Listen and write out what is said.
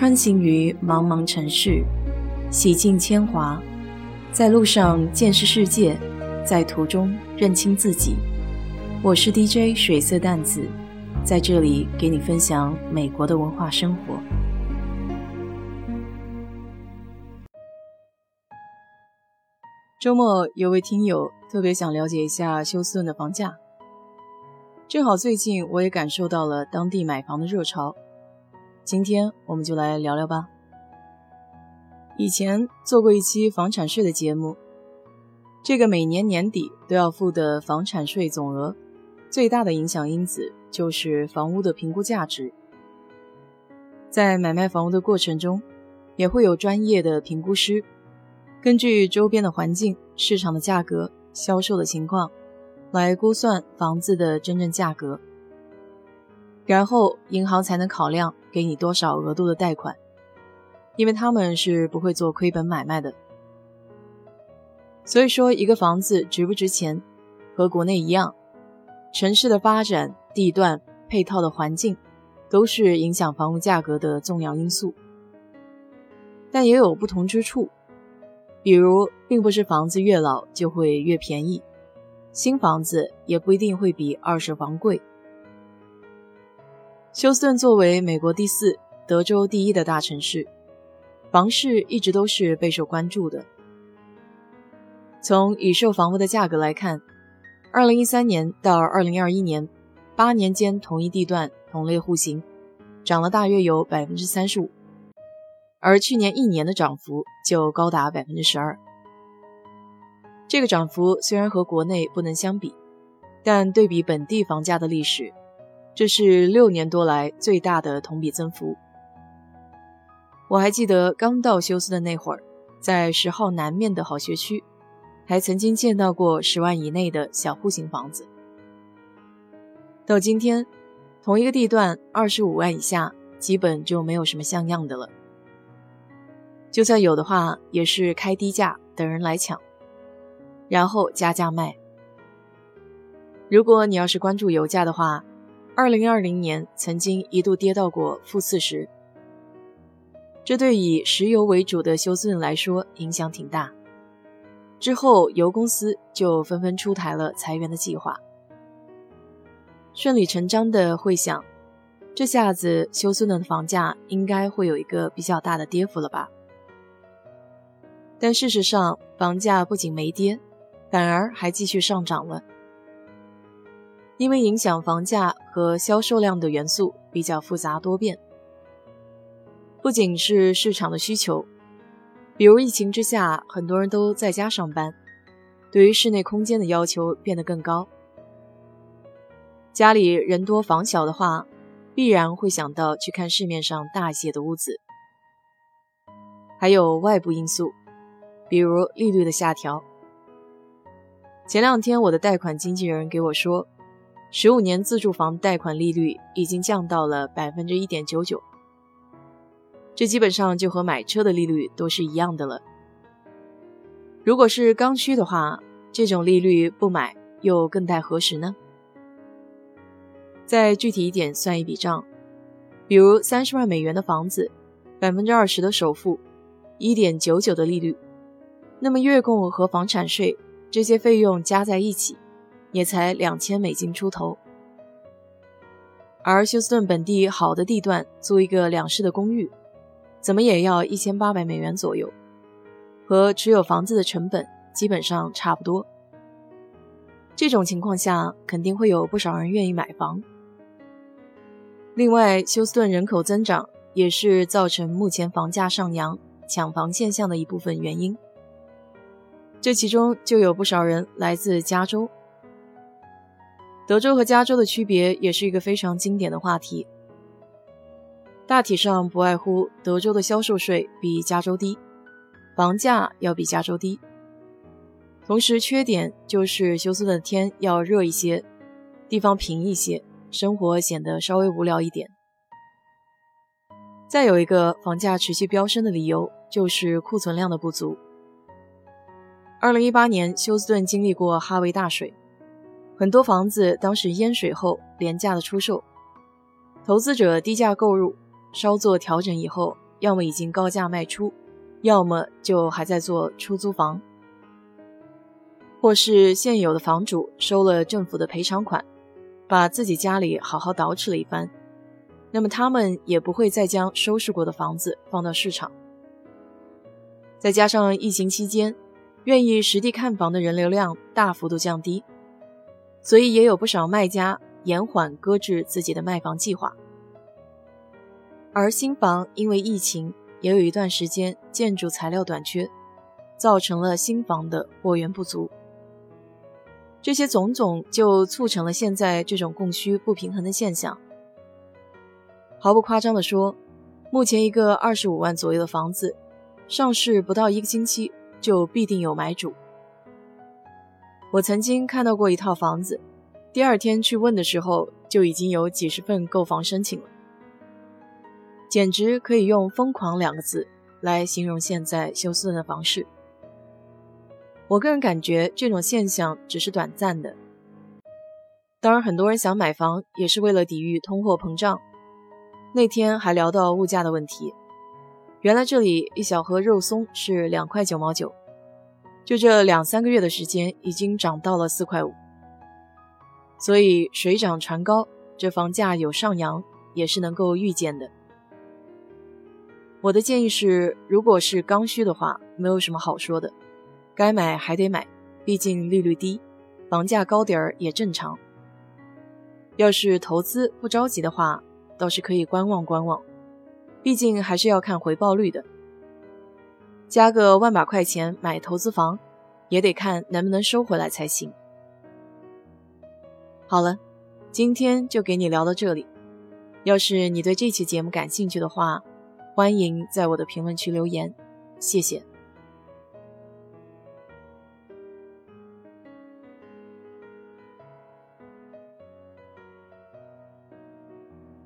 穿行于茫茫城市，洗尽铅华，在路上见识世界，在途中认清自己。我是 DJ 水色淡子，在这里给你分享美国的文化生活。周末有位听友特别想了解一下休斯顿的房价，正好最近我也感受到了当地买房的热潮。今天我们就来聊聊吧。以前做过一期房产税的节目，这个每年年底都要付的房产税总额，最大的影响因子就是房屋的评估价值。在买卖房屋的过程中，也会有专业的评估师，根据周边的环境、市场的价格、销售的情况，来估算房子的真正价格。然后银行才能考量给你多少额度的贷款，因为他们是不会做亏本买卖的。所以说，一个房子值不值钱，和国内一样，城市的发展、地段、配套的环境，都是影响房屋价格的重要因素。但也有不同之处，比如，并不是房子越老就会越便宜，新房子也不一定会比二手房贵。休斯顿作为美国第四、德州第一的大城市，房市一直都是备受关注的。从已售房屋的价格来看，2013年到2021年八年间，同一地段同类户型涨了大约有百分之三十五，而去年一年的涨幅就高达百分之十二。这个涨幅虽然和国内不能相比，但对比本地房价的历史。这是六年多来最大的同比增幅。我还记得刚到休斯顿那会儿，在十号南面的好学区，还曾经见到过十万以内的小户型房子。到今天，同一个地段二十五万以下，基本就没有什么像样的了。就算有的话，也是开低价等人来抢，然后加价卖。如果你要是关注油价的话，二零二零年曾经一度跌到过负四十，这对以石油为主的休斯顿来说影响挺大。之后油公司就纷纷出台了裁员的计划，顺理成章的会想，这下子休斯顿的房价应该会有一个比较大的跌幅了吧？但事实上，房价不仅没跌，反而还继续上涨了。因为影响房价和销售量的元素比较复杂多变，不仅是市场的需求，比如疫情之下，很多人都在家上班，对于室内空间的要求变得更高。家里人多房小的话，必然会想到去看市面上大一些的屋子。还有外部因素，比如利率的下调。前两天我的贷款经纪人给我说。十五年自住房贷款利率已经降到了百分之一点九九，这基本上就和买车的利率都是一样的了。如果是刚需的话，这种利率不买又更待何时呢？再具体一点算一笔账，比如三十万美元的房子，百分之二十的首付，一点九九的利率，那么月供和房产税这些费用加在一起。也才两千美金出头，而休斯顿本地好的地段租一个两室的公寓，怎么也要一千八百美元左右，和持有房子的成本基本上差不多。这种情况下，肯定会有不少人愿意买房。另外，休斯顿人口增长也是造成目前房价上扬、抢房现象的一部分原因。这其中就有不少人来自加州。德州和加州的区别也是一个非常经典的话题。大体上不外乎德州的销售税比加州低，房价要比加州低。同时，缺点就是休斯顿的天要热一些，地方平一些，生活显得稍微无聊一点。再有一个房价持续飙升的理由就是库存量的不足。二零一八年，休斯顿经历过哈维大水。很多房子当时淹水后廉价的出售，投资者低价购入，稍作调整以后要么已经高价卖出，要么就还在做出租房，或是现有的房主收了政府的赔偿款，把自己家里好好捯饬了一番，那么他们也不会再将收拾过的房子放到市场。再加上疫情期间，愿意实地看房的人流量大幅度降低，所以也有不少卖家延缓搁置自己的卖房计划。而新房因为疫情，也有一段时间建筑材料短缺，造成了新房的货源不足。这些种种就促成了现在这种供需不平衡的现象。毫不夸张地说，目前一个二十五万左右的房子。上市不到一个星期，就必定有买主。我曾经看到过一套房子，第二天去问的时候，就已经有几十份购房申请了，简直可以用“疯狂”两个字来形容现在休斯顿的房市。我个人感觉这种现象只是短暂的。当然，很多人想买房也是为了抵御通货膨胀。那天还聊到物价的问题。原来这里一小盒肉松是两块九毛九，就这两三个月的时间，已经涨到了四块五。所以水涨船高，这房价有上扬也是能够预见的。我的建议是，如果是刚需的话，没有什么好说的，该买还得买，毕竟利率低，房价高点儿也正常。要是投资不着急的话，倒是可以观望观望。毕竟还是要看回报率的，加个万把块钱买投资房，也得看能不能收回来才行。好了，今天就给你聊到这里。要是你对这期节目感兴趣的话，欢迎在我的评论区留言，谢谢。